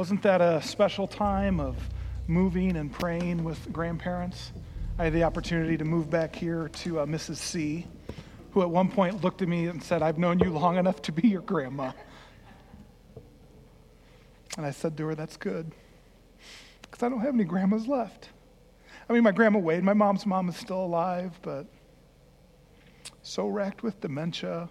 Wasn't that a special time of moving and praying with grandparents? I had the opportunity to move back here to uh, Mrs. C, who at one point looked at me and said, I've known you long enough to be your grandma. And I said to her, That's good, because I don't have any grandmas left. I mean, my grandma Wade, my mom's mom is still alive, but so racked with dementia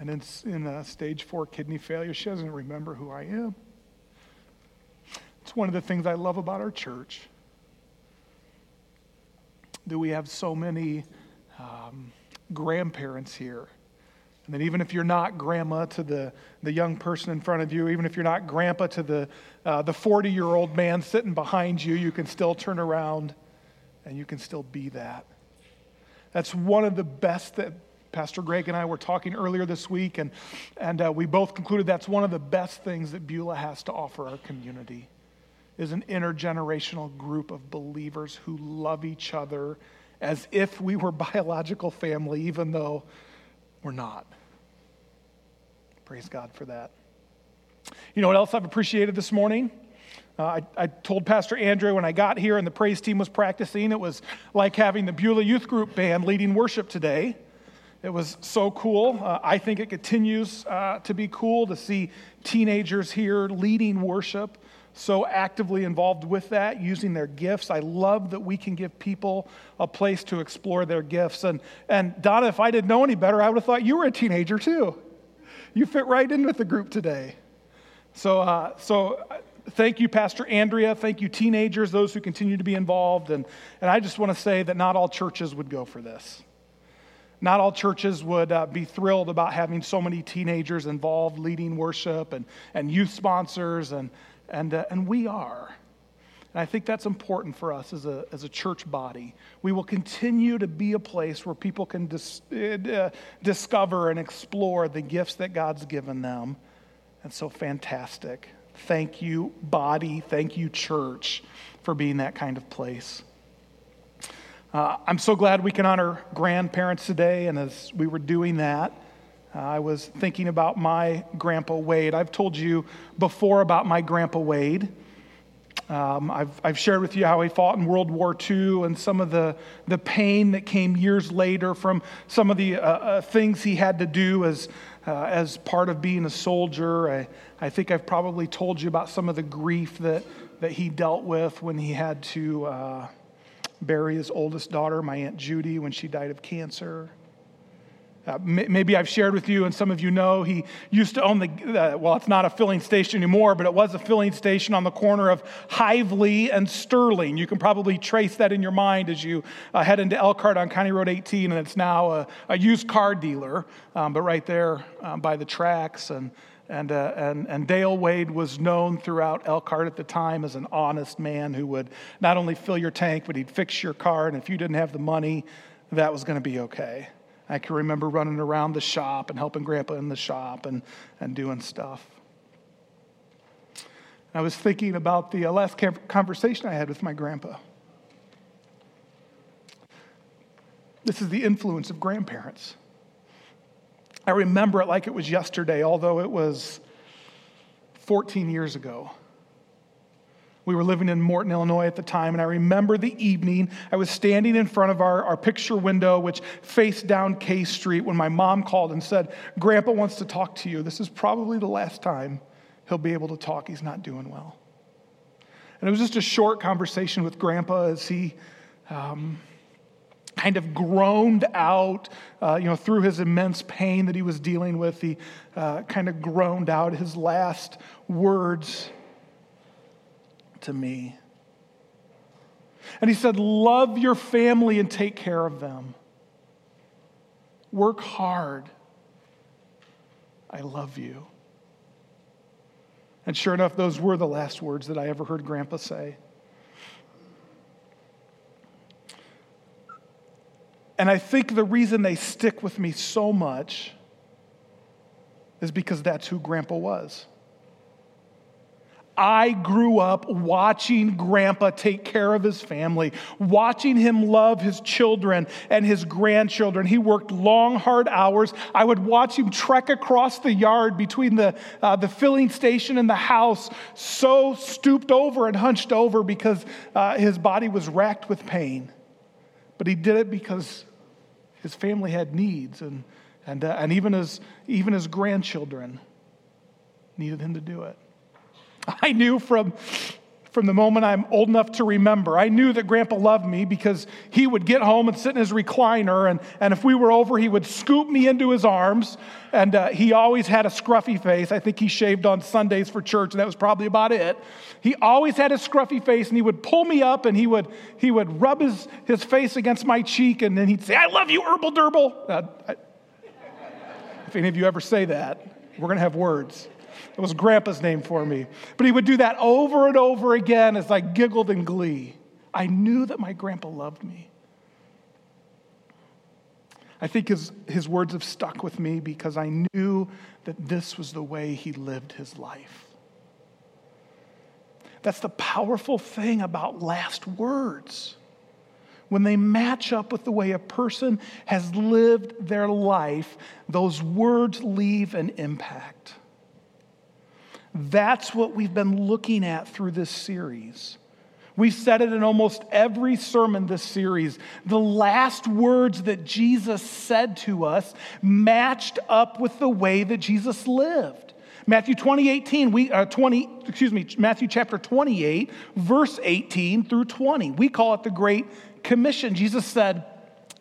and in, in uh, stage four kidney failure, she doesn't remember who I am. It's one of the things I love about our church. That we have so many um, grandparents here. And then, even if you're not grandma to the, the young person in front of you, even if you're not grandpa to the, uh, the 40 year old man sitting behind you, you can still turn around and you can still be that. That's one of the best that Pastor Greg and I were talking earlier this week, and, and uh, we both concluded that's one of the best things that Beulah has to offer our community is an intergenerational group of believers who love each other as if we were biological family, even though we're not. Praise God for that. You know what else I've appreciated this morning? Uh, I, I, told Pastor Andrew when I got here and the praise team was practicing, it was like having the Beulah Youth Group band leading worship today. It was so cool. Uh, I think it continues uh, to be cool to see teenagers here leading worship, so actively involved with that, using their gifts. I love that we can give people a place to explore their gifts. And, and Donna, if I didn't know any better, I would have thought you were a teenager too. You fit right in with the group today. So, uh, so uh, thank you, Pastor Andrea. Thank you, teenagers, those who continue to be involved. And, and I just want to say that not all churches would go for this. Not all churches would uh, be thrilled about having so many teenagers involved leading worship and, and youth sponsors, and, and, uh, and we are. And I think that's important for us as a, as a church body. We will continue to be a place where people can dis, uh, discover and explore the gifts that God's given them. And so fantastic. Thank you, body. Thank you, church, for being that kind of place. Uh, I'm so glad we can honor grandparents today, and as we were doing that, uh, I was thinking about my grandpa Wade. I've told you before about my grandpa Wade. Um, I've, I've shared with you how he fought in World War II and some of the, the pain that came years later from some of the uh, uh things he had to do as, uh, as part of being a soldier. I, I think I've probably told you about some of the grief that, that he dealt with when he had to uh, bury his oldest daughter, my Aunt Judy, when she died of cancer. Uh, maybe I've shared with you, and some of you know, he used to own the, uh, well, it's not a filling station anymore, but it was a filling station on the corner of Hively and Sterling. You can probably trace that in your mind as you uh, head into Elkhart on County Road 18, and it's now a, a used car dealer, um, but right there um, by the tracks. And and, uh, and, and Dale Wade was known throughout Elkhart at the time as an honest man who would not only fill your tank, but he'd fix your car. And if you didn't have the money, that was going to be okay. I can remember running around the shop and helping Grandpa in the shop and, and doing stuff. I was thinking about the uh, last conversation I had with my grandpa. This is the influence of grandparents. I remember it like it was yesterday, although it was 14 years ago. We were living in Morton, Illinois at the time, and I remember the evening. I was standing in front of our, our picture window, which faced down K Street, when my mom called and said, Grandpa wants to talk to you. This is probably the last time he'll be able to talk. He's not doing well. And it was just a short conversation with Grandpa as he. Um, kind of groaned out, uh, you know, through his immense pain that he was dealing with. He uh, kind of groaned out his last words to me. And he said, Love your family and take care of them. Work hard. I love you. And sure enough, those were the last words that I ever heard Grandpa say. And I think the reason they stick with me so much is because that's who Grandpa was. I grew up watching Grandpa take care of his family, watching him love his children and his grandchildren. He worked long, hard hours. I would watch him trek across the yard between the, uh, the filling station and the house, so stooped over and hunched over because uh, his body was racked with pain. But he did it because his family had needs, and, and, uh, and even, his, even his grandchildren needed him to do it. I knew from, from the moment I'm old enough to remember, I knew that Grandpa loved me because he would get home and sit in his recliner, and, and if we were over, he would scoop me into his arms. And uh, he always had a scruffy face. I think he shaved on Sundays for church, and that was probably about it. He always had a scruffy face, and he would pull me up and he would, he would rub his, his face against my cheek, and then he'd say, I love you, Herbal Durble. Uh, I, if any of you ever say that, we're going to have words. It was Grandpa's name for me. But he would do that over and over again as I giggled in glee. I knew that my grandpa loved me. I think his, his words have stuck with me because I knew that this was the way he lived his life. That's the powerful thing about last words. When they match up with the way a person has lived their life, those words leave an impact. That's what we've been looking at through this series. We've said it in almost every sermon this series. The last words that Jesus said to us matched up with the way that Jesus lived. Matthew 20, 18, we, uh, 20, excuse me, Matthew chapter 28, verse 18 through 20. We call it the Great Commission. Jesus said,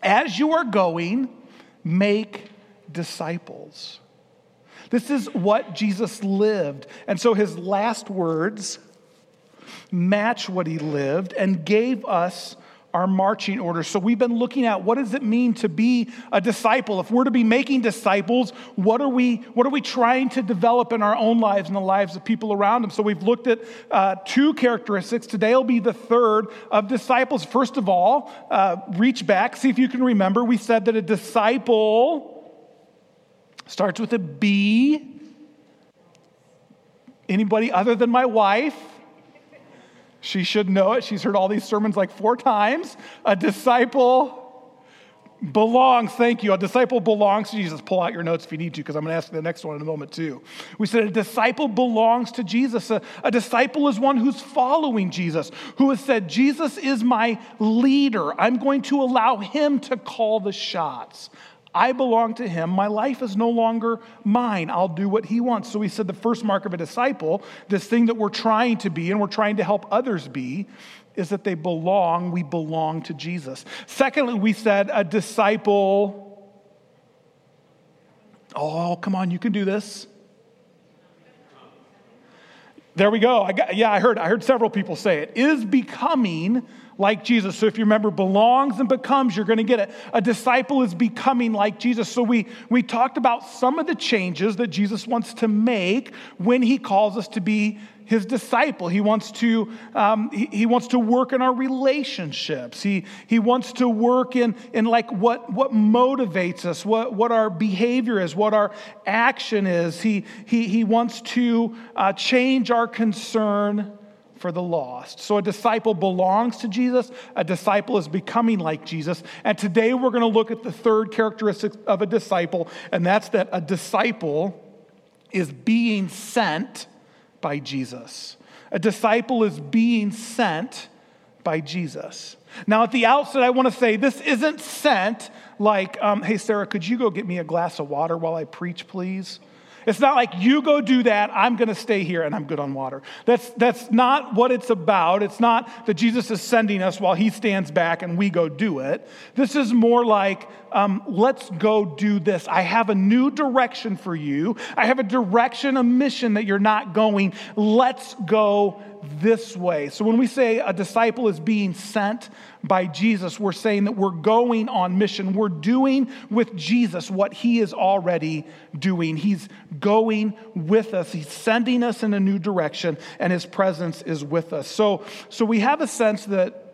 As you are going, make disciples. This is what Jesus lived. And so his last words match what he lived and gave us our marching orders. So we've been looking at what does it mean to be a disciple? If we're to be making disciples, what are we what are we trying to develop in our own lives and the lives of people around them? So we've looked at uh, two characteristics. Today will be the third of disciples. First of all, uh, reach back, see if you can remember. We said that a disciple Starts with a B. Anybody other than my wife? She should know it. She's heard all these sermons like four times. A disciple belongs, thank you. A disciple belongs to Jesus. Pull out your notes if you need to, because I'm going to ask the next one in a moment too. We said a disciple belongs to Jesus. A, a disciple is one who's following Jesus, who has said, Jesus is my leader. I'm going to allow him to call the shots. I belong to him. My life is no longer mine. I'll do what he wants. So he said the first mark of a disciple, this thing that we're trying to be and we're trying to help others be, is that they belong. We belong to Jesus. Secondly, we said a disciple. Oh, come on, you can do this. There we go. I got, yeah, I heard, I heard several people say it. Is becoming like Jesus. So if you remember, belongs and becomes, you're going to get it. A disciple is becoming like Jesus. So we, we talked about some of the changes that Jesus wants to make when he calls us to be his disciple. He wants to, um, he, he, wants to work in our relationships. He, he wants to work in, in like what, what motivates us, what, what our behavior is, what our action is. He, he, he wants to uh, change our concern for the lost. So a disciple belongs to Jesus, a disciple is becoming like Jesus. And today we're going to look at the third characteristic of a disciple, and that's that a disciple is being sent by Jesus. A disciple is being sent by Jesus. Now, at the outset, I want to say this isn't sent like, um, hey, Sarah, could you go get me a glass of water while I preach, please? It's not like you go do that, I'm going to stay here and I'm good on water. That's, that's not what it's about. It's not that Jesus is sending us while he stands back and we go do it. This is more like, um, let's go do this. I have a new direction for you. I have a direction, a mission that you're not going. Let's go this way. So when we say a disciple is being sent by Jesus, we're saying that we're going on mission. We're doing with Jesus what he is already doing. He's going with us. He's sending us in a new direction and his presence is with us. So so we have a sense that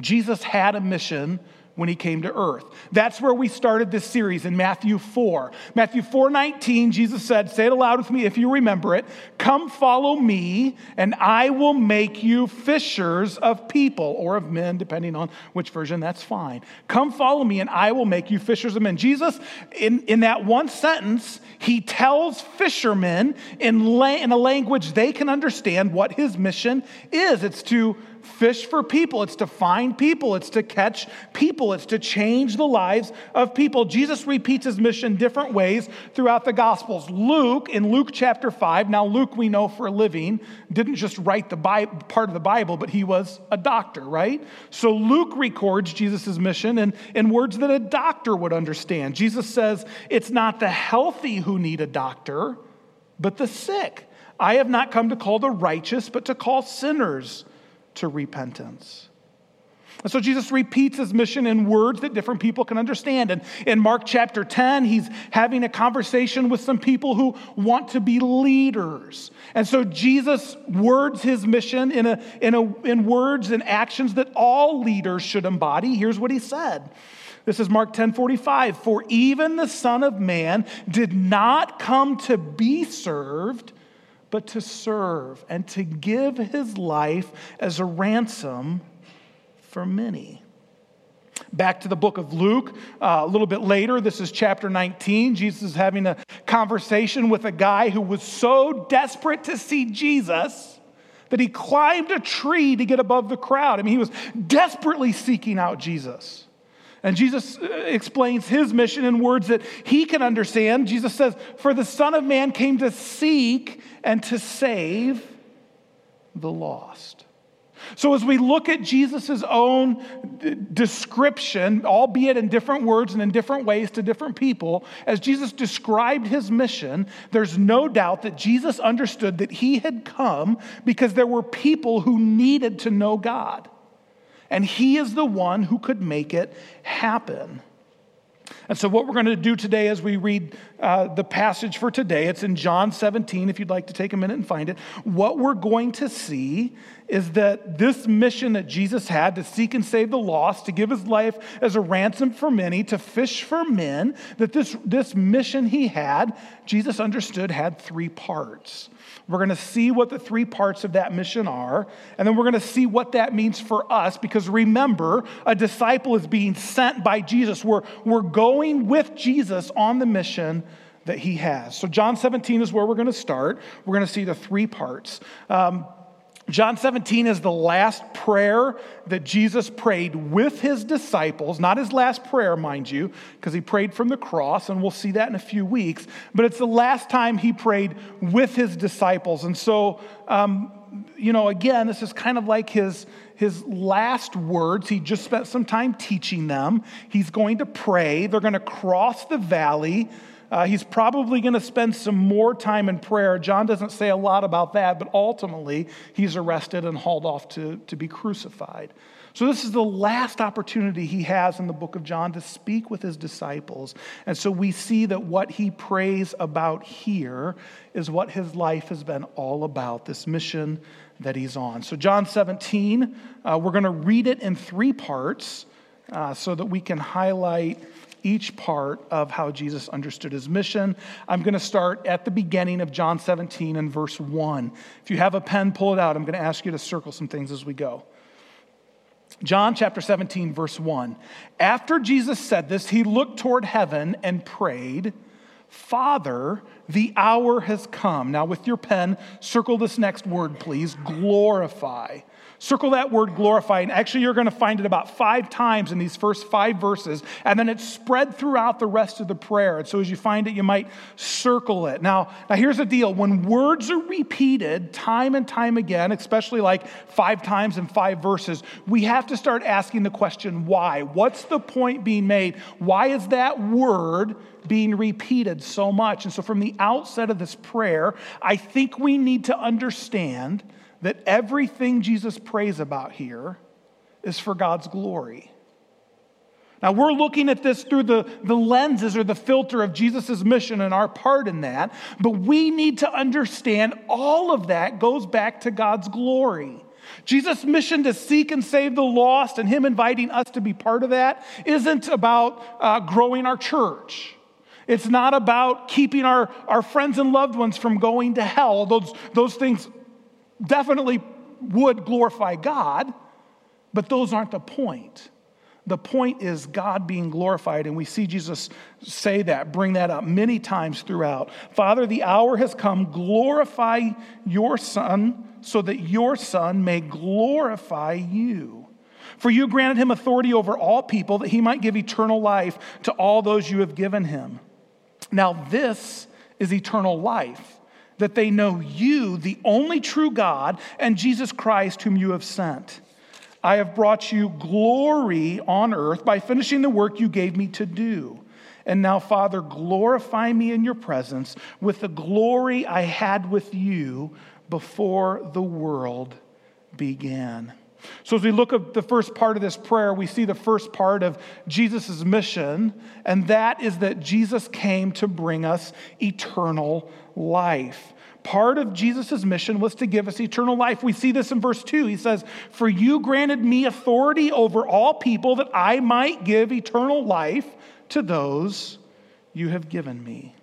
Jesus had a mission when he came to earth. That's where we started this series in Matthew 4. Matthew 4 19, Jesus said, Say it aloud with me if you remember it. Come follow me, and I will make you fishers of people or of men, depending on which version, that's fine. Come follow me, and I will make you fishers of men. Jesus, in, in that one sentence, he tells fishermen in, la- in a language they can understand what his mission is it's to fish for people, it's to find people, it's to catch people, it's to change the lives of people. Jesus repeats his mission different ways throughout the Gospels. Luke, in Luke chapter 5, now Luke we know for a living, didn't just write the Bible, part of the Bible, but he was a doctor, right? So Luke records Jesus' mission in, in words that a doctor would understand. Jesus says, It's not the healthy who need a doctor, but the sick. I have not come to call the righteous, but to call sinners to repentance. And so Jesus repeats his mission in words that different people can understand. And in Mark chapter 10, he's having a conversation with some people who want to be leaders. And so Jesus words his mission in, a, in, a, in words and actions that all leaders should embody. Here's what he said. This is Mark 10 45. For even the Son of Man did not come to be served, but to serve and to give his life as a ransom for many. Back to the book of Luke, uh, a little bit later, this is chapter 19. Jesus is having a conversation with a guy who was so desperate to see Jesus that he climbed a tree to get above the crowd. I mean, he was desperately seeking out Jesus. And Jesus uh, explains his mission in words that he can understand. Jesus says, For the Son of Man came to seek and to save the lost. So, as we look at Jesus' own d- description, albeit in different words and in different ways to different people, as Jesus described his mission, there's no doubt that Jesus understood that he had come because there were people who needed to know God. And he is the one who could make it happen. And so, what we're going to do today as we read uh, the passage for today, it's in John 17, if you'd like to take a minute and find it. What we're going to see is that this mission that Jesus had to seek and save the lost, to give his life as a ransom for many, to fish for men, that this, this mission he had, Jesus understood had three parts. We're going to see what the three parts of that mission are, and then we're going to see what that means for us because remember, a disciple is being sent by Jesus. We're, we're going with Jesus on the mission that he has. So, John 17 is where we're going to start. We're going to see the three parts. Um, John 17 is the last prayer that Jesus prayed with his disciples, not his last prayer, mind you, because he prayed from the cross, and we'll see that in a few weeks, but it's the last time he prayed with his disciples. And so, um, you know, again, this is kind of like his, his last words. He just spent some time teaching them. He's going to pray, they're going to cross the valley. Uh, he's probably going to spend some more time in prayer. John doesn't say a lot about that, but ultimately, he's arrested and hauled off to, to be crucified. So, this is the last opportunity he has in the book of John to speak with his disciples. And so, we see that what he prays about here is what his life has been all about this mission that he's on. So, John 17, uh, we're going to read it in three parts uh, so that we can highlight each part of how Jesus understood his mission. I'm going to start at the beginning of John 17 and verse 1. If you have a pen, pull it out. I'm going to ask you to circle some things as we go. John chapter 17, verse 1. After Jesus said this, he looked toward heaven and prayed, Father, the hour has come. Now, with your pen, circle this next word, please glorify. Circle that word glorify. And actually, you're going to find it about five times in these first five verses. And then it's spread throughout the rest of the prayer. And so as you find it, you might circle it. Now, now here's the deal when words are repeated time and time again, especially like five times in five verses, we have to start asking the question why? What's the point being made? Why is that word being repeated so much? And so from the outset of this prayer, I think we need to understand that everything Jesus prays about here is for God's glory. Now, we're looking at this through the, the lenses or the filter of Jesus' mission and our part in that, but we need to understand all of that goes back to God's glory. Jesus' mission to seek and save the lost and Him inviting us to be part of that isn't about uh, growing our church. It's not about keeping our, our friends and loved ones from going to hell. Those, those things definitely would glorify God, but those aren't the point. The point is God being glorified, and we see Jesus say that, bring that up many times throughout. Father, the hour has come. Glorify your Son so that your Son may glorify you. For you granted him authority over all people that he might give eternal life to all those you have given him. Now, this is eternal life, that they know you, the only true God, and Jesus Christ, whom you have sent. I have brought you glory on earth by finishing the work you gave me to do. And now, Father, glorify me in your presence with the glory I had with you before the world began. So, as we look at the first part of this prayer, we see the first part of Jesus' mission, and that is that Jesus came to bring us eternal life. Part of Jesus' mission was to give us eternal life. We see this in verse 2. He says, For you granted me authority over all people that I might give eternal life to those you have given me.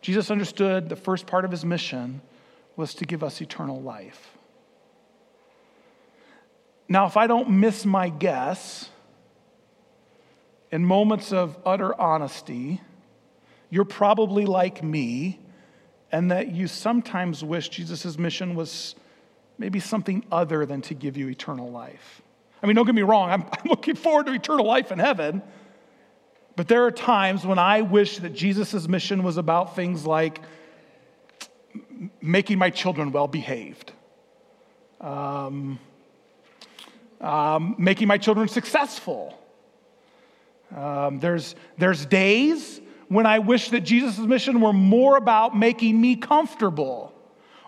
Jesus understood the first part of his mission was to give us eternal life. Now, if I don't miss my guess, in moments of utter honesty, you're probably like me, and that you sometimes wish Jesus' mission was maybe something other than to give you eternal life. I mean, don't get me wrong, I'm, I'm looking forward to eternal life in heaven. But there are times when I wish that Jesus' mission was about things like making my children well behaved. Um, um, making my children successful. Um, there's, there's days when I wish that Jesus' mission were more about making me comfortable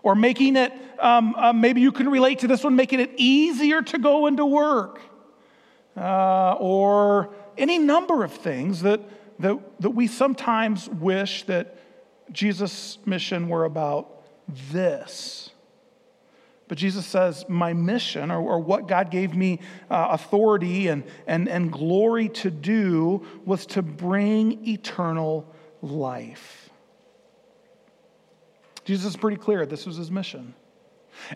or making it, um, uh, maybe you can relate to this one, making it easier to go into work uh, or any number of things that, that, that we sometimes wish that Jesus' mission were about this. But Jesus says, My mission, or, or what God gave me uh, authority and, and, and glory to do, was to bring eternal life. Jesus is pretty clear this was his mission.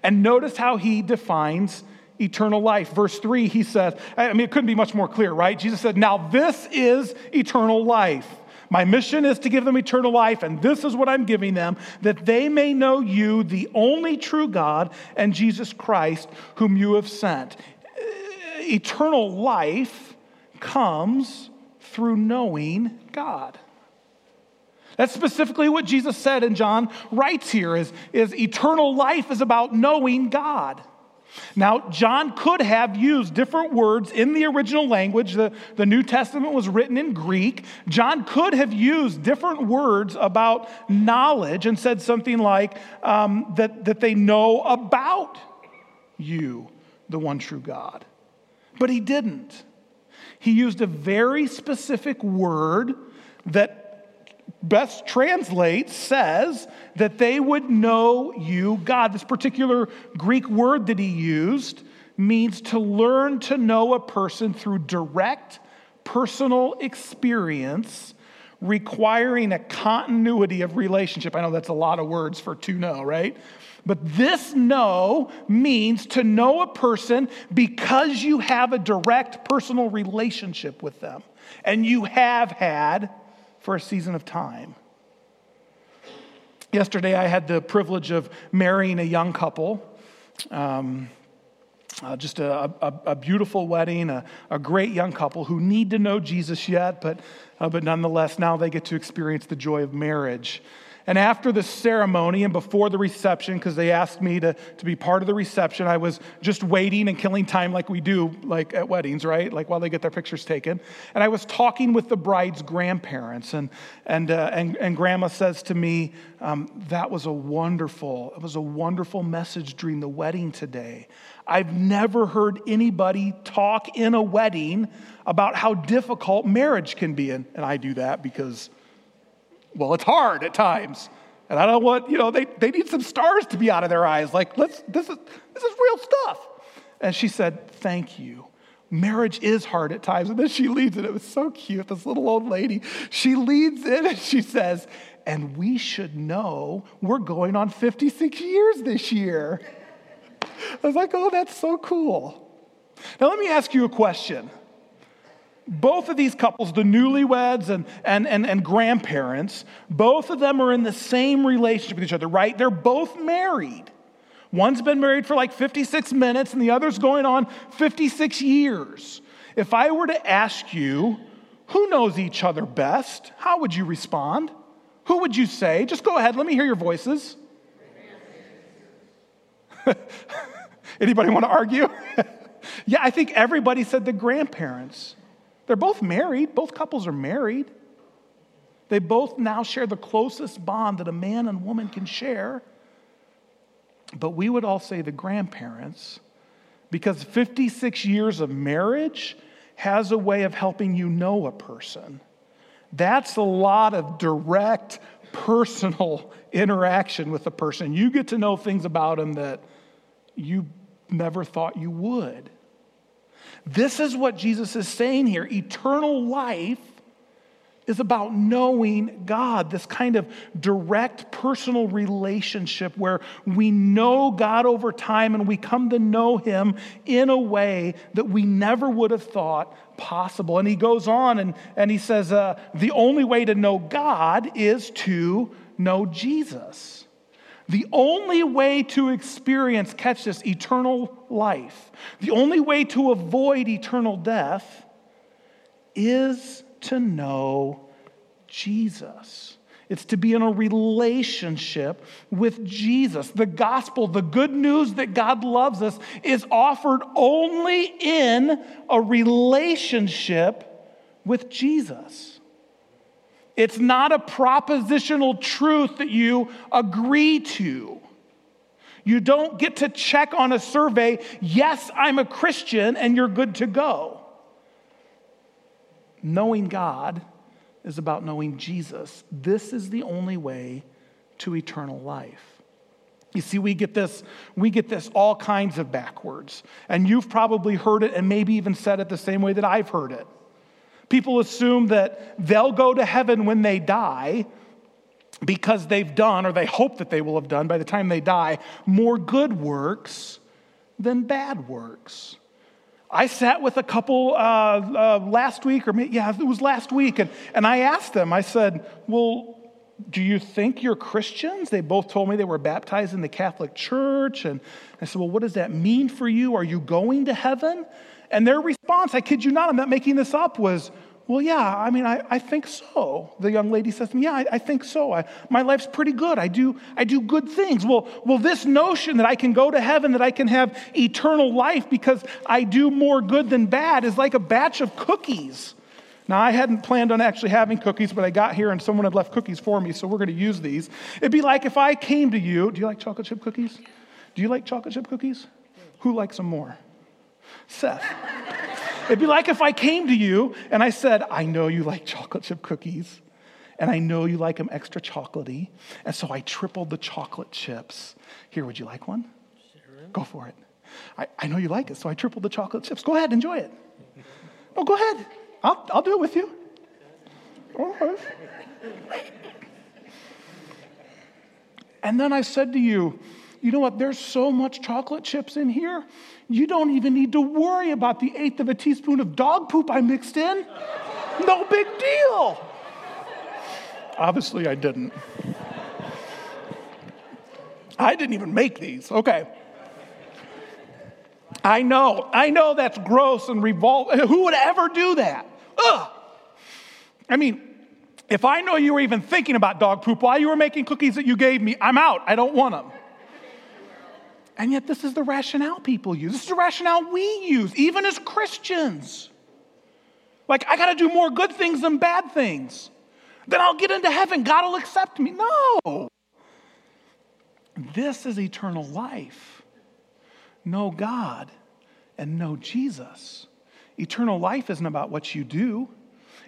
And notice how he defines eternal life. Verse 3, he says, I mean, it couldn't be much more clear, right? Jesus said, Now this is eternal life my mission is to give them eternal life, and this is what I'm giving them that they may know you, the only true God, and Jesus Christ, whom you have sent. Eternal life comes through knowing God. That's specifically what Jesus said, and John writes here is, is eternal life is about knowing God. Now, John could have used different words in the original language. The, the New Testament was written in Greek. John could have used different words about knowledge and said something like um, that, that they know about you, the one true God. But he didn't. He used a very specific word that best translates says that they would know you, God. This particular Greek word that he used means to learn to know a person through direct personal experience requiring a continuity of relationship. I know that's a lot of words for to know, right? But this know means to know a person because you have a direct personal relationship with them. And you have had for a season of time. Yesterday, I had the privilege of marrying a young couple. Um, uh, just a, a, a, beautiful wedding, a, a, great young couple who need to know Jesus yet, but, uh, but nonetheless, now they get to experience the joy of marriage. And after the ceremony and before the reception, because they asked me to, to be part of the reception, I was just waiting and killing time like we do, like at weddings, right? Like while they get their pictures taken. And I was talking with the bride's grandparents, and, and, uh, and, and grandma says to me, um, That was a wonderful, it was a wonderful message during the wedding today. I've never heard anybody talk in a wedding about how difficult marriage can be. And, and I do that because well, it's hard at times. And I don't want, you know, they, they need some stars to be out of their eyes. Like, let's, this is, this is real stuff. And she said, Thank you. marriage is hard at times. And then she leads it. It was so cute. This little old lady, she leads in and she says, and we should know we're going on 56 years this year. I was like, oh, that's so cool. Now, let me ask you a question. Both of these couples, the newlyweds and, and, and, and grandparents, both of them are in the same relationship with each other, right? They're both married. One's been married for like 56 minutes, and the other's going on 56 years. If I were to ask you, who knows each other best, how would you respond? Who would you say? Just go ahead, let me hear your voices. Anybody want to argue? yeah, I think everybody said the grandparents. They're both married, both couples are married. They both now share the closest bond that a man and woman can share. But we would all say the grandparents, because 56 years of marriage has a way of helping you know a person. That's a lot of direct, personal interaction with a person. You get to know things about them that you never thought you would. This is what Jesus is saying here. Eternal life is about knowing God, this kind of direct personal relationship where we know God over time and we come to know Him in a way that we never would have thought possible. And he goes on and, and he says, uh, the only way to know God is to know Jesus. The only way to experience, catch this, eternal life, the only way to avoid eternal death is to know Jesus. It's to be in a relationship with Jesus. The gospel, the good news that God loves us, is offered only in a relationship with Jesus. It's not a propositional truth that you agree to. You don't get to check on a survey, yes, I'm a Christian, and you're good to go. Knowing God is about knowing Jesus. This is the only way to eternal life. You see, we get this, we get this all kinds of backwards. And you've probably heard it and maybe even said it the same way that I've heard it. People assume that they'll go to heaven when they die because they've done, or they hope that they will have done by the time they die, more good works than bad works. I sat with a couple uh, uh, last week, or yeah, it was last week, and, and I asked them, I said, Well, do you think you're Christians? They both told me they were baptized in the Catholic Church. And I said, Well, what does that mean for you? Are you going to heaven? And their response, I kid you not, I'm not making this up, was, well, yeah, I mean, I, I think so. The young lady says to me, Yeah, I, I think so. I, my life's pretty good. I do, I do good things. Well, well, this notion that I can go to heaven, that I can have eternal life because I do more good than bad is like a batch of cookies. Now, I hadn't planned on actually having cookies, but I got here and someone had left cookies for me, so we're going to use these. It'd be like if I came to you. Do you like chocolate chip cookies? Do you like chocolate chip cookies? Who likes them more? Seth. It'd be like if I came to you and I said, I know you like chocolate chip cookies, and I know you like them extra chocolatey, and so I tripled the chocolate chips. Here, would you like one? Sure. Go for it. I, I know you like it, so I tripled the chocolate chips. Go ahead, enjoy it. No, go ahead. I'll, I'll do it with you. And then I said to you, you know what? There's so much chocolate chips in here. You don't even need to worry about the eighth of a teaspoon of dog poop I mixed in. No big deal. Obviously, I didn't. I didn't even make these. Okay. I know, I know that's gross and revolt. Who would ever do that? Ugh. I mean, if I know you were even thinking about dog poop while you were making cookies that you gave me, I'm out. I don't want them. And yet, this is the rationale people use. This is the rationale we use, even as Christians. Like, I got to do more good things than bad things. Then I'll get into heaven. God will accept me. No. This is eternal life. Know God and know Jesus. Eternal life isn't about what you do.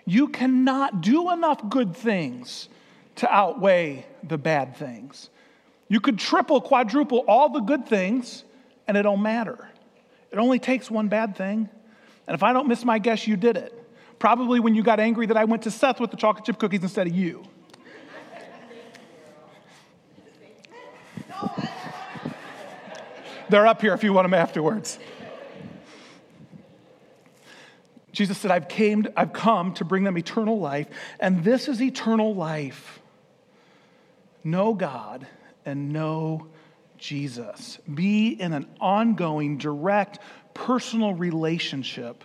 You cannot do enough good things to outweigh the bad things. You could triple, quadruple all the good things, and it don't matter. It only takes one bad thing. And if I don't miss my guess, you did it. Probably when you got angry that I went to Seth with the chocolate chip cookies instead of you. They're up here if you want them afterwards. Jesus said, I've, came, I've come to bring them eternal life, and this is eternal life. Know God and know Jesus. Be in an ongoing, direct, personal relationship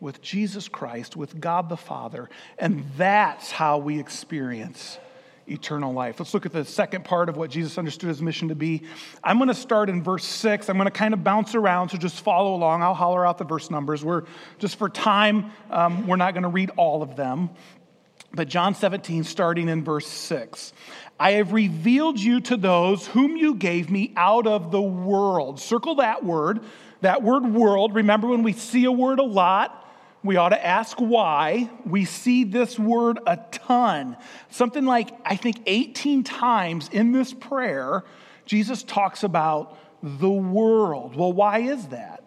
with Jesus Christ, with God the Father, and that's how we experience eternal life. Let's look at the second part of what Jesus understood his mission to be. I'm going to start in verse 6. I'm going to kind of bounce around, so just follow along. I'll holler out the verse numbers. We're just for time, um, we're not going to read all of them. But John 17, starting in verse 6. I have revealed you to those whom you gave me out of the world. Circle that word. That word world. Remember when we see a word a lot, we ought to ask why. We see this word a ton. Something like, I think, 18 times in this prayer, Jesus talks about the world. Well, why is that?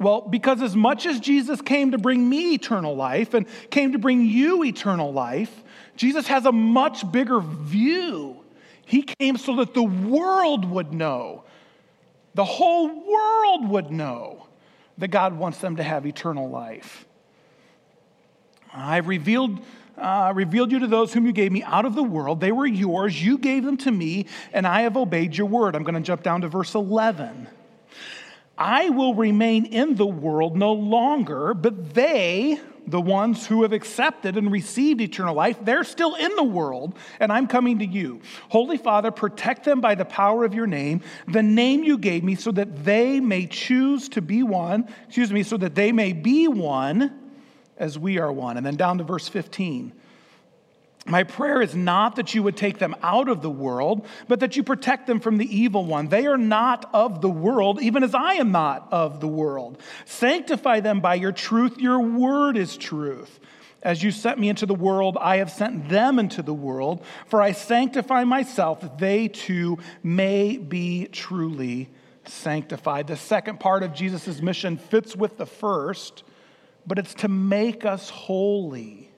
Well, because as much as Jesus came to bring me eternal life and came to bring you eternal life, Jesus has a much bigger view. He came so that the world would know, the whole world would know that God wants them to have eternal life. I've revealed, uh, revealed you to those whom you gave me out of the world. They were yours. You gave them to me, and I have obeyed your word. I'm going to jump down to verse 11. I will remain in the world no longer, but they, the ones who have accepted and received eternal life, they're still in the world, and I'm coming to you. Holy Father, protect them by the power of your name, the name you gave me, so that they may choose to be one, excuse me, so that they may be one as we are one. And then down to verse 15. My prayer is not that you would take them out of the world, but that you protect them from the evil one. They are not of the world, even as I am not of the world. Sanctify them by your truth. Your word is truth. As you sent me into the world, I have sent them into the world. For I sanctify myself that they too may be truly sanctified. The second part of Jesus' mission fits with the first, but it's to make us holy.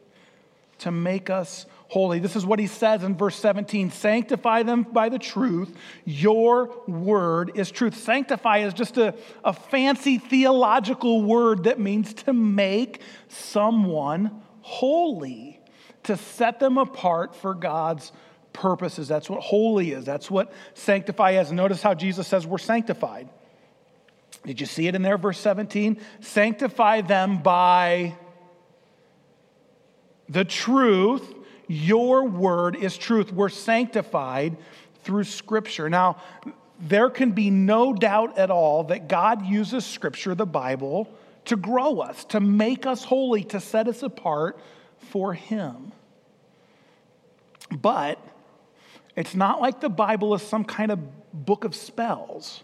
To make us holy. This is what he says in verse 17 Sanctify them by the truth. Your word is truth. Sanctify is just a, a fancy theological word that means to make someone holy, to set them apart for God's purposes. That's what holy is. That's what sanctify is. Notice how Jesus says we're sanctified. Did you see it in there, verse 17? Sanctify them by the truth. Your word is truth. We're sanctified through Scripture. Now, there can be no doubt at all that God uses Scripture, the Bible, to grow us, to make us holy, to set us apart for Him. But it's not like the Bible is some kind of book of spells.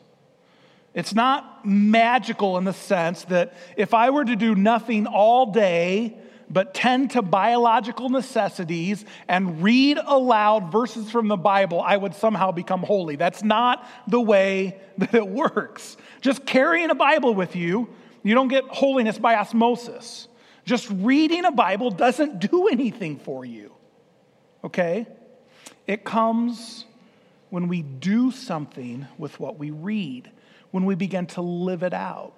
It's not magical in the sense that if I were to do nothing all day but tend to biological necessities and read aloud verses from the Bible, I would somehow become holy. That's not the way that it works. Just carrying a Bible with you, you don't get holiness by osmosis. Just reading a Bible doesn't do anything for you. Okay? It comes when we do something with what we read, when we begin to live it out.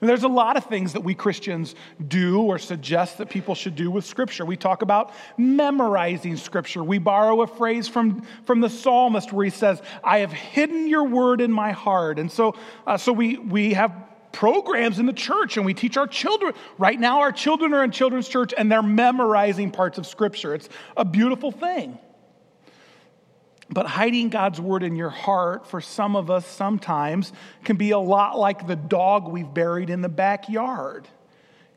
And there's a lot of things that we Christians do or suggest that people should do with Scripture. We talk about memorizing Scripture. We borrow a phrase from, from the psalmist where he says, I have hidden your word in my heart. And so, uh, so we, we have programs in the church and we teach our children. Right now, our children are in children's church and they're memorizing parts of Scripture. It's a beautiful thing. But hiding God's word in your heart for some of us sometimes can be a lot like the dog we've buried in the backyard.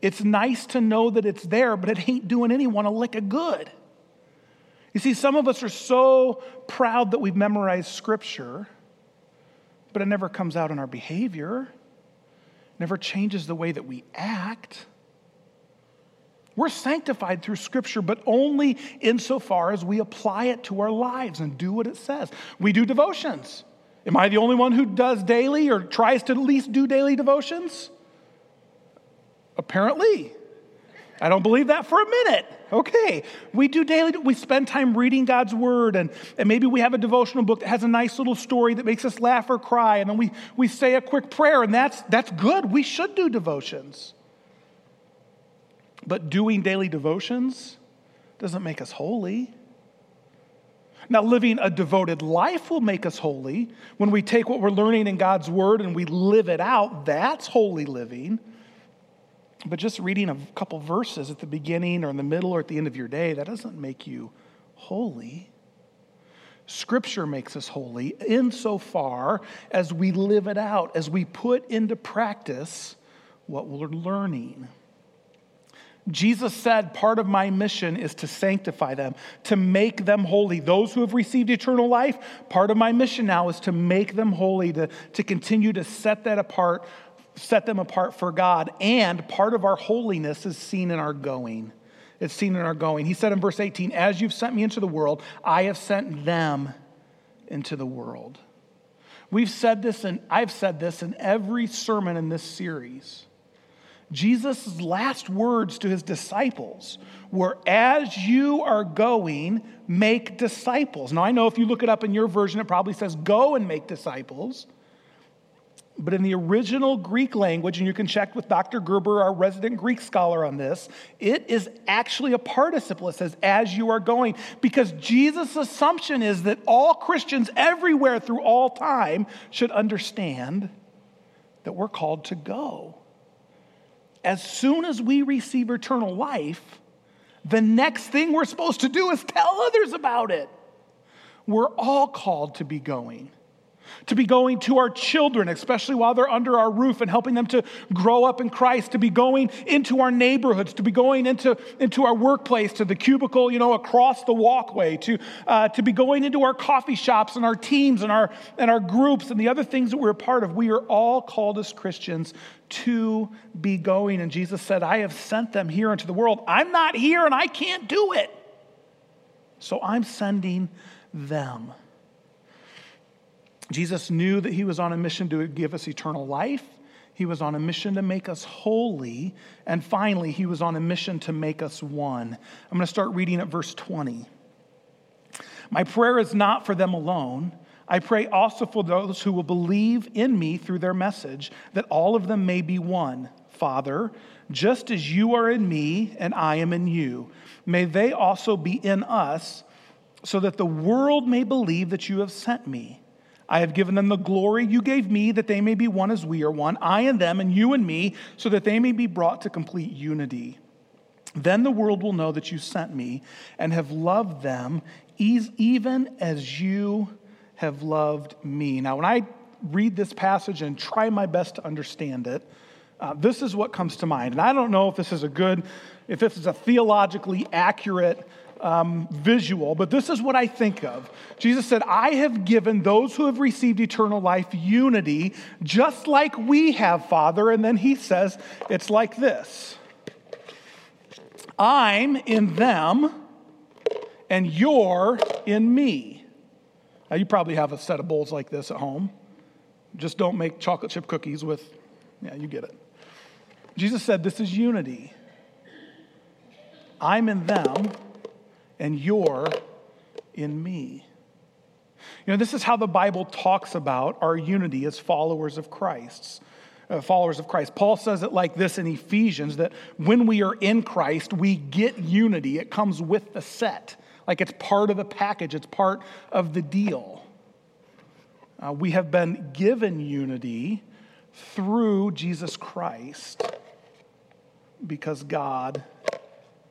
It's nice to know that it's there, but it ain't doing anyone a lick of good. You see, some of us are so proud that we've memorized scripture, but it never comes out in our behavior, never changes the way that we act. We're sanctified through Scripture, but only insofar as we apply it to our lives and do what it says. We do devotions. Am I the only one who does daily or tries to at least do daily devotions? Apparently. I don't believe that for a minute. Okay. We do daily, we spend time reading God's word, and, and maybe we have a devotional book that has a nice little story that makes us laugh or cry, and then we, we say a quick prayer, and that's, that's good. We should do devotions. But doing daily devotions doesn't make us holy. Now, living a devoted life will make us holy. When we take what we're learning in God's word and we live it out, that's holy living. But just reading a couple verses at the beginning or in the middle or at the end of your day, that doesn't make you holy. Scripture makes us holy insofar as we live it out, as we put into practice what we're learning. Jesus said, Part of my mission is to sanctify them, to make them holy. Those who have received eternal life, part of my mission now is to make them holy, to, to continue to set that apart set them apart for God. And part of our holiness is seen in our going. It's seen in our going. He said in verse 18, As you've sent me into the world, I have sent them into the world. We've said this, and I've said this in every sermon in this series. Jesus' last words to his disciples were, As you are going, make disciples. Now, I know if you look it up in your version, it probably says, Go and make disciples. But in the original Greek language, and you can check with Dr. Gerber, our resident Greek scholar, on this, it is actually a participle. It says, as you are going. Because Jesus' assumption is that all Christians everywhere through all time should understand that we're called to go. As soon as we receive eternal life, the next thing we're supposed to do is tell others about it. We're all called to be going to be going to our children, especially while they're under our roof and helping them to grow up in Christ, to be going into our neighborhoods, to be going into, into our workplace, to the cubicle, you know, across the walkway, to, uh, to be going into our coffee shops and our teams and our, and our groups and the other things that we're a part of. We are all called as Christians to be going. And Jesus said, I have sent them here into the world. I'm not here and I can't do it. So I'm sending them. Jesus knew that he was on a mission to give us eternal life. He was on a mission to make us holy. And finally, he was on a mission to make us one. I'm going to start reading at verse 20. My prayer is not for them alone. I pray also for those who will believe in me through their message, that all of them may be one. Father, just as you are in me and I am in you, may they also be in us, so that the world may believe that you have sent me. I have given them the glory you gave me, that they may be one as we are one, I and them, and you and me, so that they may be brought to complete unity. Then the world will know that you sent me and have loved them even as you have loved me. Now, when I read this passage and try my best to understand it, uh, this is what comes to mind. And I don't know if this is a good, if this is a theologically accurate um, visual, but this is what I think of. Jesus said, I have given those who have received eternal life unity, just like we have, Father. And then he says, it's like this I'm in them, and you're in me. Now, you probably have a set of bowls like this at home. Just don't make chocolate chip cookies with, yeah, you get it. Jesus said, This is unity. I'm in them and you're in me. You know, this is how the Bible talks about our unity as followers of Christ. Uh, followers of Christ. Paul says it like this in Ephesians that when we are in Christ, we get unity. It comes with the set, like it's part of the package, it's part of the deal. Uh, we have been given unity through Jesus Christ because God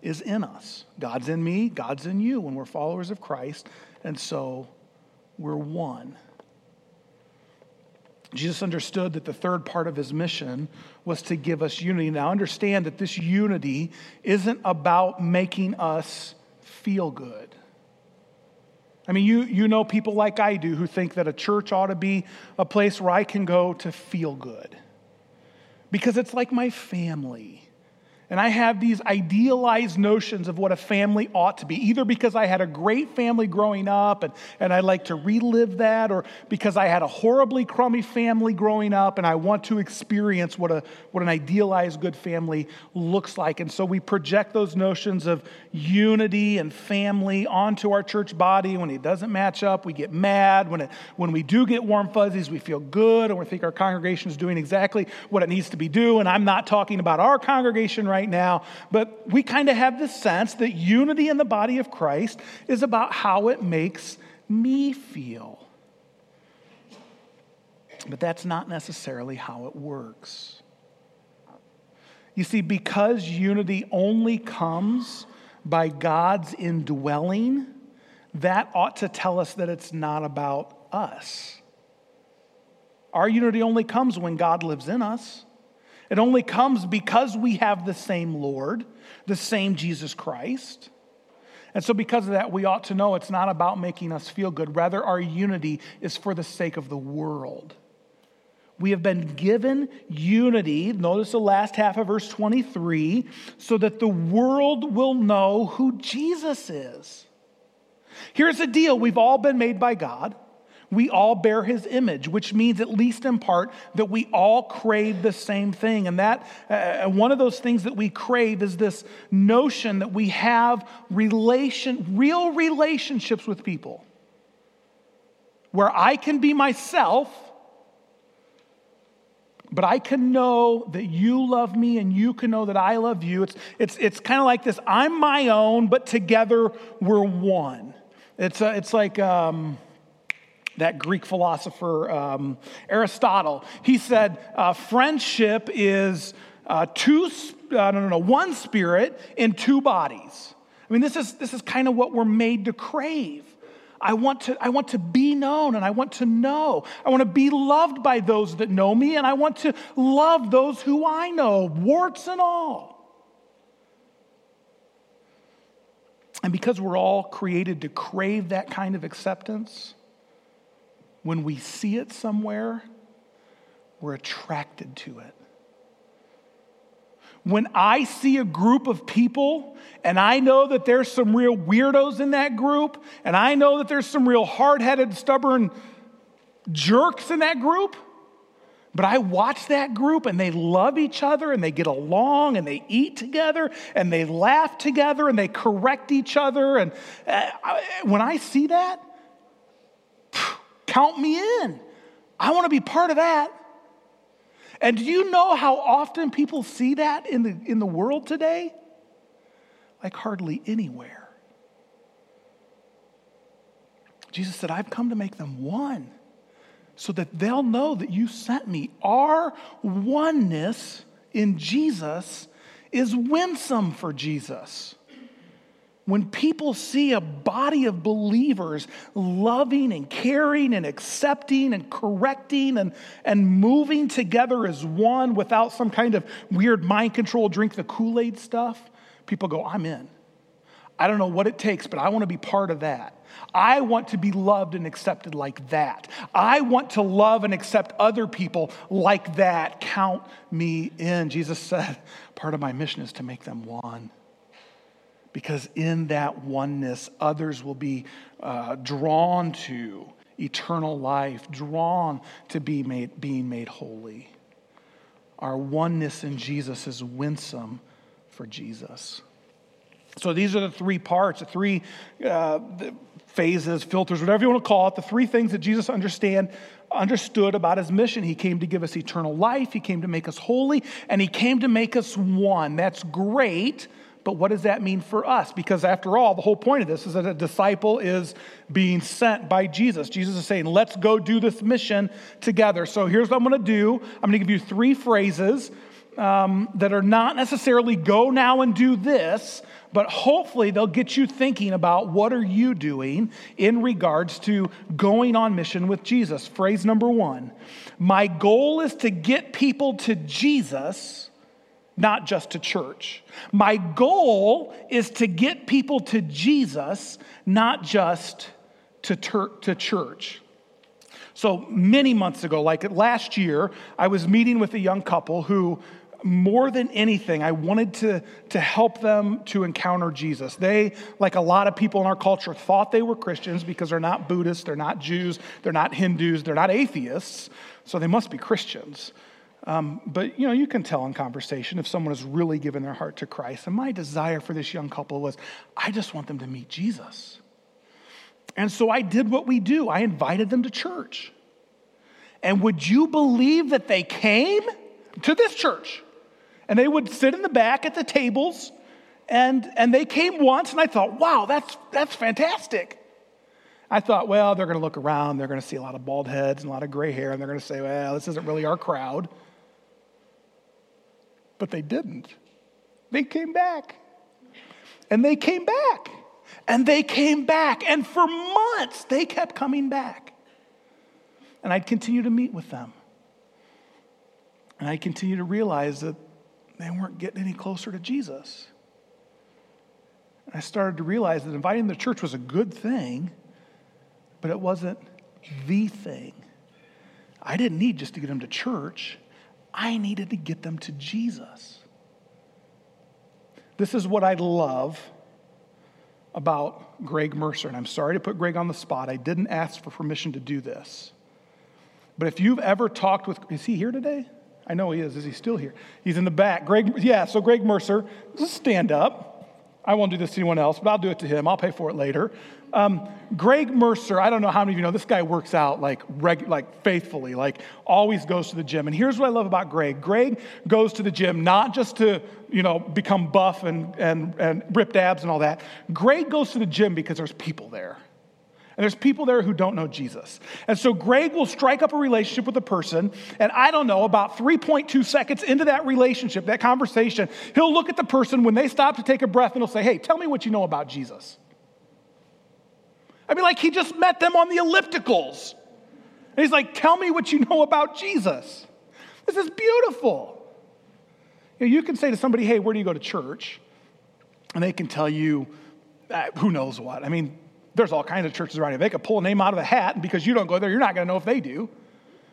is in us. God's in me, God's in you when we're followers of Christ, and so we're one. Jesus understood that the third part of his mission was to give us unity. Now, understand that this unity isn't about making us feel good. I mean, you, you know people like I do who think that a church ought to be a place where I can go to feel good because it's like my family. And I have these idealized notions of what a family ought to be, either because I had a great family growing up and, and I like to relive that, or because I had a horribly crummy family growing up and I want to experience what, a, what an idealized good family looks like. And so we project those notions of unity and family onto our church body. When it doesn't match up, we get mad. When, it, when we do get warm fuzzies, we feel good and we think our congregation is doing exactly what it needs to be doing. And I'm not talking about our congregation right right now, but we kind of have this sense that unity in the body of Christ is about how it makes me feel. But that's not necessarily how it works. You see, because unity only comes by God's indwelling, that ought to tell us that it's not about us. Our unity only comes when God lives in us. It only comes because we have the same Lord, the same Jesus Christ. And so, because of that, we ought to know it's not about making us feel good. Rather, our unity is for the sake of the world. We have been given unity, notice the last half of verse 23, so that the world will know who Jesus is. Here's the deal we've all been made by God we all bear his image, which means, at least in part, that we all crave the same thing. And that uh, one of those things that we crave is this notion that we have relation, real relationships with people where I can be myself, but I can know that you love me and you can know that I love you. It's, it's, it's kind of like this I'm my own, but together we're one. It's, uh, it's like, um, that Greek philosopher um, Aristotle. He said, uh, friendship is uh, two, uh, no, no, no, one spirit in two bodies. I mean, this is, this is kind of what we're made to crave. I want to, I want to be known and I want to know. I want to be loved by those that know me and I want to love those who I know, warts and all. And because we're all created to crave that kind of acceptance, when we see it somewhere, we're attracted to it. When I see a group of people and I know that there's some real weirdos in that group, and I know that there's some real hard headed, stubborn jerks in that group, but I watch that group and they love each other and they get along and they eat together and they laugh together and they correct each other. And uh, when I see that, Count me in. I want to be part of that. And do you know how often people see that in the, in the world today? Like hardly anywhere. Jesus said, I've come to make them one so that they'll know that you sent me. Our oneness in Jesus is winsome for Jesus. When people see a body of believers loving and caring and accepting and correcting and, and moving together as one without some kind of weird mind control, drink the Kool Aid stuff, people go, I'm in. I don't know what it takes, but I want to be part of that. I want to be loved and accepted like that. I want to love and accept other people like that. Count me in. Jesus said, part of my mission is to make them one because in that oneness, others will be uh, drawn to eternal life, drawn to be made, being made holy. Our oneness in Jesus is winsome for Jesus. So these are the three parts, the three uh, phases, filters, whatever you want to call it, the three things that Jesus understand, understood about his mission. He came to give us eternal life, he came to make us holy, and he came to make us one. That's great but what does that mean for us? Because after all, the whole point of this is that a disciple is being sent by Jesus. Jesus is saying, let's go do this mission together. So here's what I'm going to do I'm going to give you three phrases um, that are not necessarily go now and do this, but hopefully they'll get you thinking about what are you doing in regards to going on mission with Jesus. Phrase number one My goal is to get people to Jesus not just to church. My goal is to get people to Jesus, not just to, ter- to church. So many months ago, like last year, I was meeting with a young couple who more than anything, I wanted to, to help them to encounter Jesus. They, like a lot of people in our culture, thought they were Christians because they're not Buddhists, they're not Jews, they're not Hindus, they're not atheists, so they must be Christians. Um, but you know, you can tell in conversation if someone has really given their heart to Christ. And my desire for this young couple was, I just want them to meet Jesus. And so I did what we do. I invited them to church. And would you believe that they came to this church? And they would sit in the back at the tables, and, and they came once, and I thought, wow, that's, that's fantastic. I thought, well, they're going to look around, they're going to see a lot of bald heads and a lot of gray hair, and they're going to say, well, this isn't really our crowd. But they didn't. They came back. And they came back. And they came back. And for months, they kept coming back. And I'd continue to meet with them. And I'd continue to realize that they weren't getting any closer to Jesus. And I started to realize that inviting them to church was a good thing, but it wasn't the thing. I didn't need just to get them to church, I needed to get them to Jesus. This is what I love about Greg Mercer, and I'm sorry to put Greg on the spot. I didn't ask for permission to do this. But if you've ever talked with, is he here today? I know he is. Is he still here? He's in the back. Greg, yeah, so Greg Mercer, just stand up. I won't do this to anyone else, but I'll do it to him. I'll pay for it later. Um, Greg Mercer, I don't know how many of you know, this guy works out like, reg- like faithfully, like always goes to the gym. And here's what I love about Greg Greg goes to the gym not just to, you know, become buff and, and, and ripped abs and all that. Greg goes to the gym because there's people there. And there's people there who don't know Jesus. And so Greg will strike up a relationship with a person, and I don't know, about 3.2 seconds into that relationship, that conversation, he'll look at the person when they stop to take a breath and he'll say, Hey, tell me what you know about Jesus. I mean, like he just met them on the ellipticals. And he's like, Tell me what you know about Jesus. This is beautiful. You, know, you can say to somebody, Hey, where do you go to church? And they can tell you, uh, who knows what. I mean, there's all kinds of churches around here. They could pull a name out of a hat, and because you don't go there, you're not going to know if they do.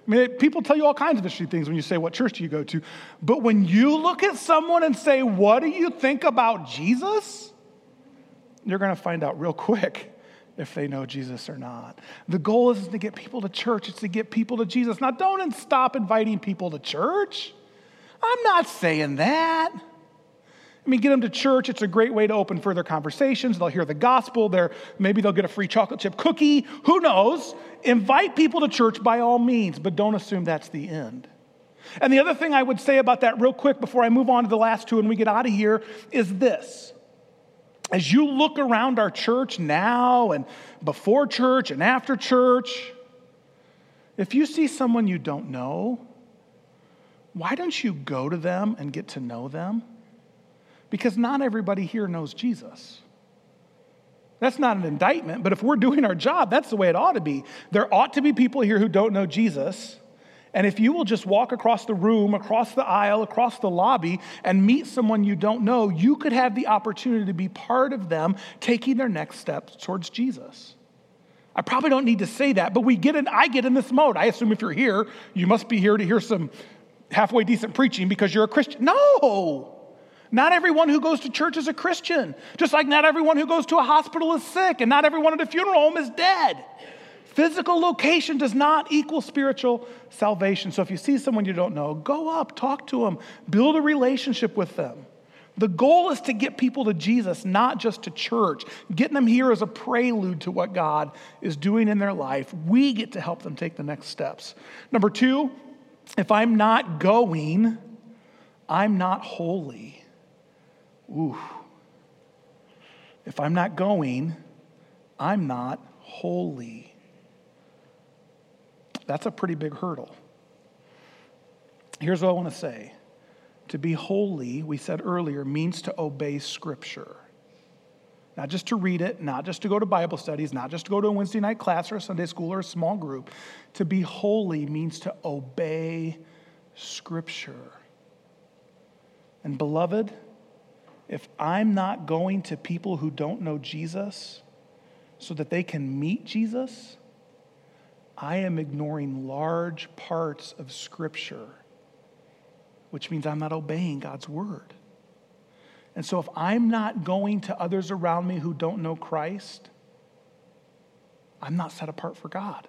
I mean, people tell you all kinds of interesting things when you say, What church do you go to? But when you look at someone and say, What do you think about Jesus? You're going to find out real quick if they know Jesus or not. The goal isn't to get people to church, it's to get people to Jesus. Now, don't stop inviting people to church. I'm not saying that. I mean, get them to church. It's a great way to open further conversations. They'll hear the gospel. They're, maybe they'll get a free chocolate chip cookie. Who knows? Invite people to church by all means, but don't assume that's the end. And the other thing I would say about that, real quick, before I move on to the last two and we get out of here, is this. As you look around our church now and before church and after church, if you see someone you don't know, why don't you go to them and get to know them? Because not everybody here knows Jesus. That's not an indictment, but if we're doing our job, that's the way it ought to be. There ought to be people here who don't know Jesus. And if you will just walk across the room, across the aisle, across the lobby, and meet someone you don't know, you could have the opportunity to be part of them taking their next steps towards Jesus. I probably don't need to say that, but we get in, I get in this mode. I assume if you're here, you must be here to hear some halfway decent preaching because you're a Christian. No! Not everyone who goes to church is a Christian, just like not everyone who goes to a hospital is sick, and not everyone at a funeral home is dead. Physical location does not equal spiritual salvation. So if you see someone you don't know, go up, talk to them, build a relationship with them. The goal is to get people to Jesus, not just to church. Getting them here is a prelude to what God is doing in their life. We get to help them take the next steps. Number two, if I'm not going, I'm not holy. Ooh. If I'm not going, I'm not holy. That's a pretty big hurdle. Here's what I want to say to be holy, we said earlier, means to obey Scripture. Not just to read it, not just to go to Bible studies, not just to go to a Wednesday night class or a Sunday school or a small group. To be holy means to obey Scripture. And, beloved, if I'm not going to people who don't know Jesus so that they can meet Jesus, I am ignoring large parts of Scripture, which means I'm not obeying God's word. And so if I'm not going to others around me who don't know Christ, I'm not set apart for God.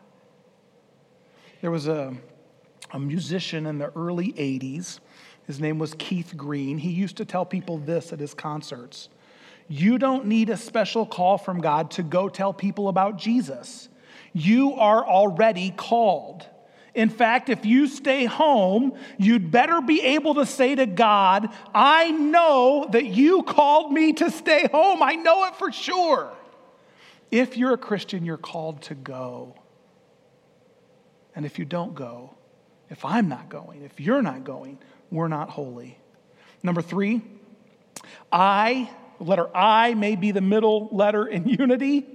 There was a, a musician in the early 80s. His name was Keith Green. He used to tell people this at his concerts You don't need a special call from God to go tell people about Jesus. You are already called. In fact, if you stay home, you'd better be able to say to God, I know that you called me to stay home. I know it for sure. If you're a Christian, you're called to go. And if you don't go, if I'm not going, if you're not going, we're not holy. Number three, I, letter I may be the middle letter in unity,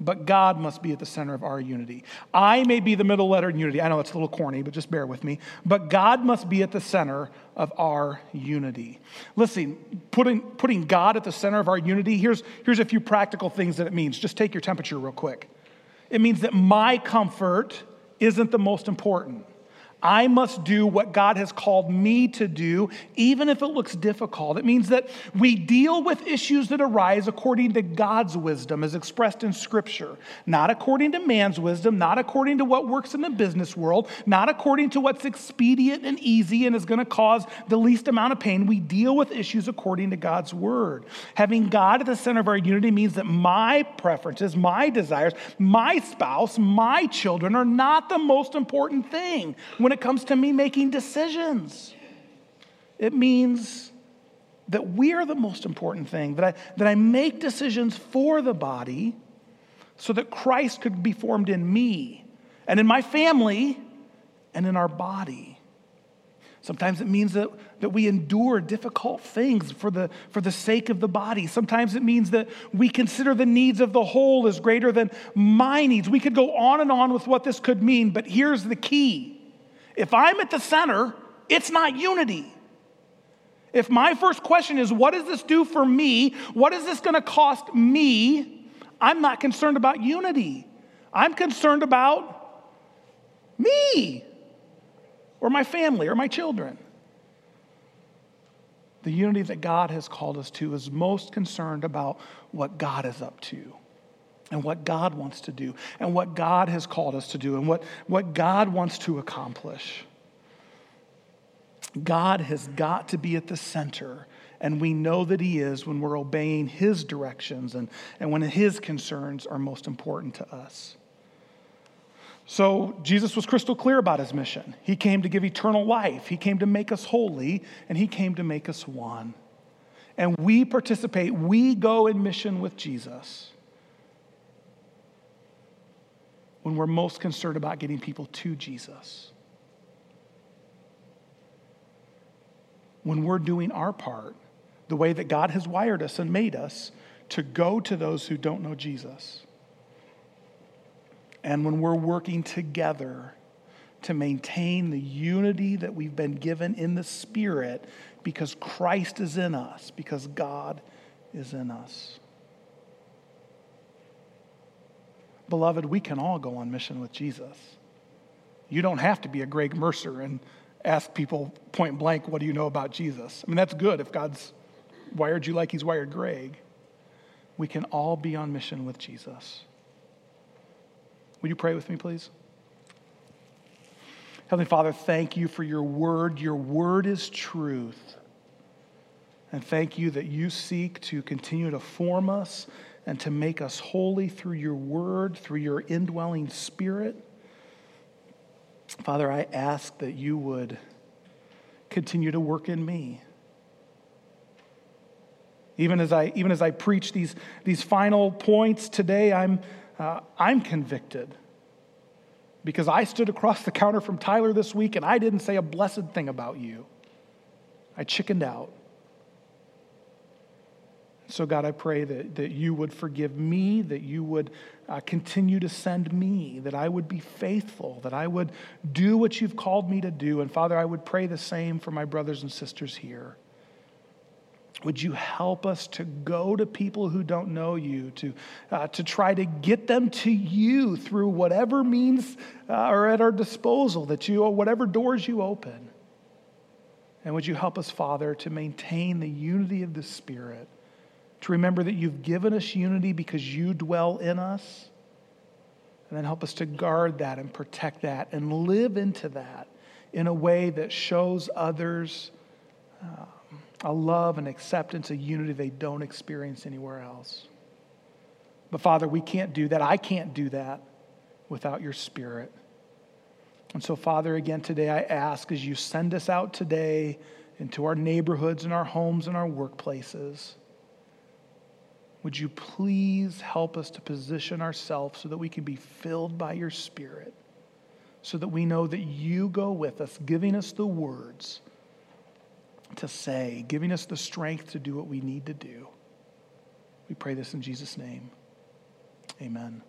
but God must be at the center of our unity. I may be the middle letter in unity. I know it's a little corny, but just bear with me. But God must be at the center of our unity. Listen, putting, putting God at the center of our unity, here's, here's a few practical things that it means. Just take your temperature real quick. It means that my comfort isn't the most important. I must do what God has called me to do, even if it looks difficult. It means that we deal with issues that arise according to God's wisdom as expressed in Scripture, not according to man's wisdom, not according to what works in the business world, not according to what's expedient and easy and is going to cause the least amount of pain. We deal with issues according to God's word. Having God at the center of our unity means that my preferences, my desires, my spouse, my children are not the most important thing. When when it comes to me making decisions. It means that we are the most important thing, that I, that I make decisions for the body so that Christ could be formed in me and in my family and in our body. Sometimes it means that, that we endure difficult things for the, for the sake of the body. Sometimes it means that we consider the needs of the whole as greater than my needs. We could go on and on with what this could mean, but here's the key if I'm at the center, it's not unity. If my first question is, what does this do for me? What is this going to cost me? I'm not concerned about unity. I'm concerned about me or my family or my children. The unity that God has called us to is most concerned about what God is up to and what God wants to do and what God has called us to do and what, what God wants to accomplish. God has got to be at the center, and we know that He is when we're obeying His directions and, and when His concerns are most important to us. So, Jesus was crystal clear about His mission. He came to give eternal life, He came to make us holy, and He came to make us one. And we participate, we go in mission with Jesus. When we're most concerned about getting people to Jesus. When we're doing our part, the way that God has wired us and made us to go to those who don't know Jesus. And when we're working together to maintain the unity that we've been given in the Spirit because Christ is in us, because God is in us. Beloved, we can all go on mission with Jesus. You don't have to be a Greg Mercer and ask people point blank, what do you know about Jesus? I mean, that's good if God's wired you like he's wired Greg. We can all be on mission with Jesus. Would you pray with me, please? Heavenly Father, thank you for your word. Your word is truth. And thank you that you seek to continue to form us and to make us holy through your word, through your indwelling spirit. Father, I ask that you would continue to work in me. Even as I, even as I preach these, these final points today, I'm, uh, I'm convicted because I stood across the counter from Tyler this week and I didn't say a blessed thing about you. I chickened out. So, God, I pray that, that you would forgive me, that you would uh, continue to send me, that I would be faithful, that I would do what you've called me to do. And, Father, I would pray the same for my brothers and sisters here. Would you help us to go to people who don't know you, to, uh, to try to get them to you through whatever means uh, are at our disposal, that you, whatever doors you open. And would you help us, Father, to maintain the unity of the Spirit, to remember that you've given us unity because you dwell in us, and then help us to guard that and protect that and live into that in a way that shows others um, a love and acceptance, a unity they don't experience anywhere else. But Father, we can't do that. I can't do that without your Spirit. And so, Father, again today I ask as you send us out today into our neighborhoods and our homes and our workplaces, would you please help us to position ourselves so that we can be filled by your Spirit, so that we know that you go with us, giving us the words to say, giving us the strength to do what we need to do. We pray this in Jesus' name. Amen.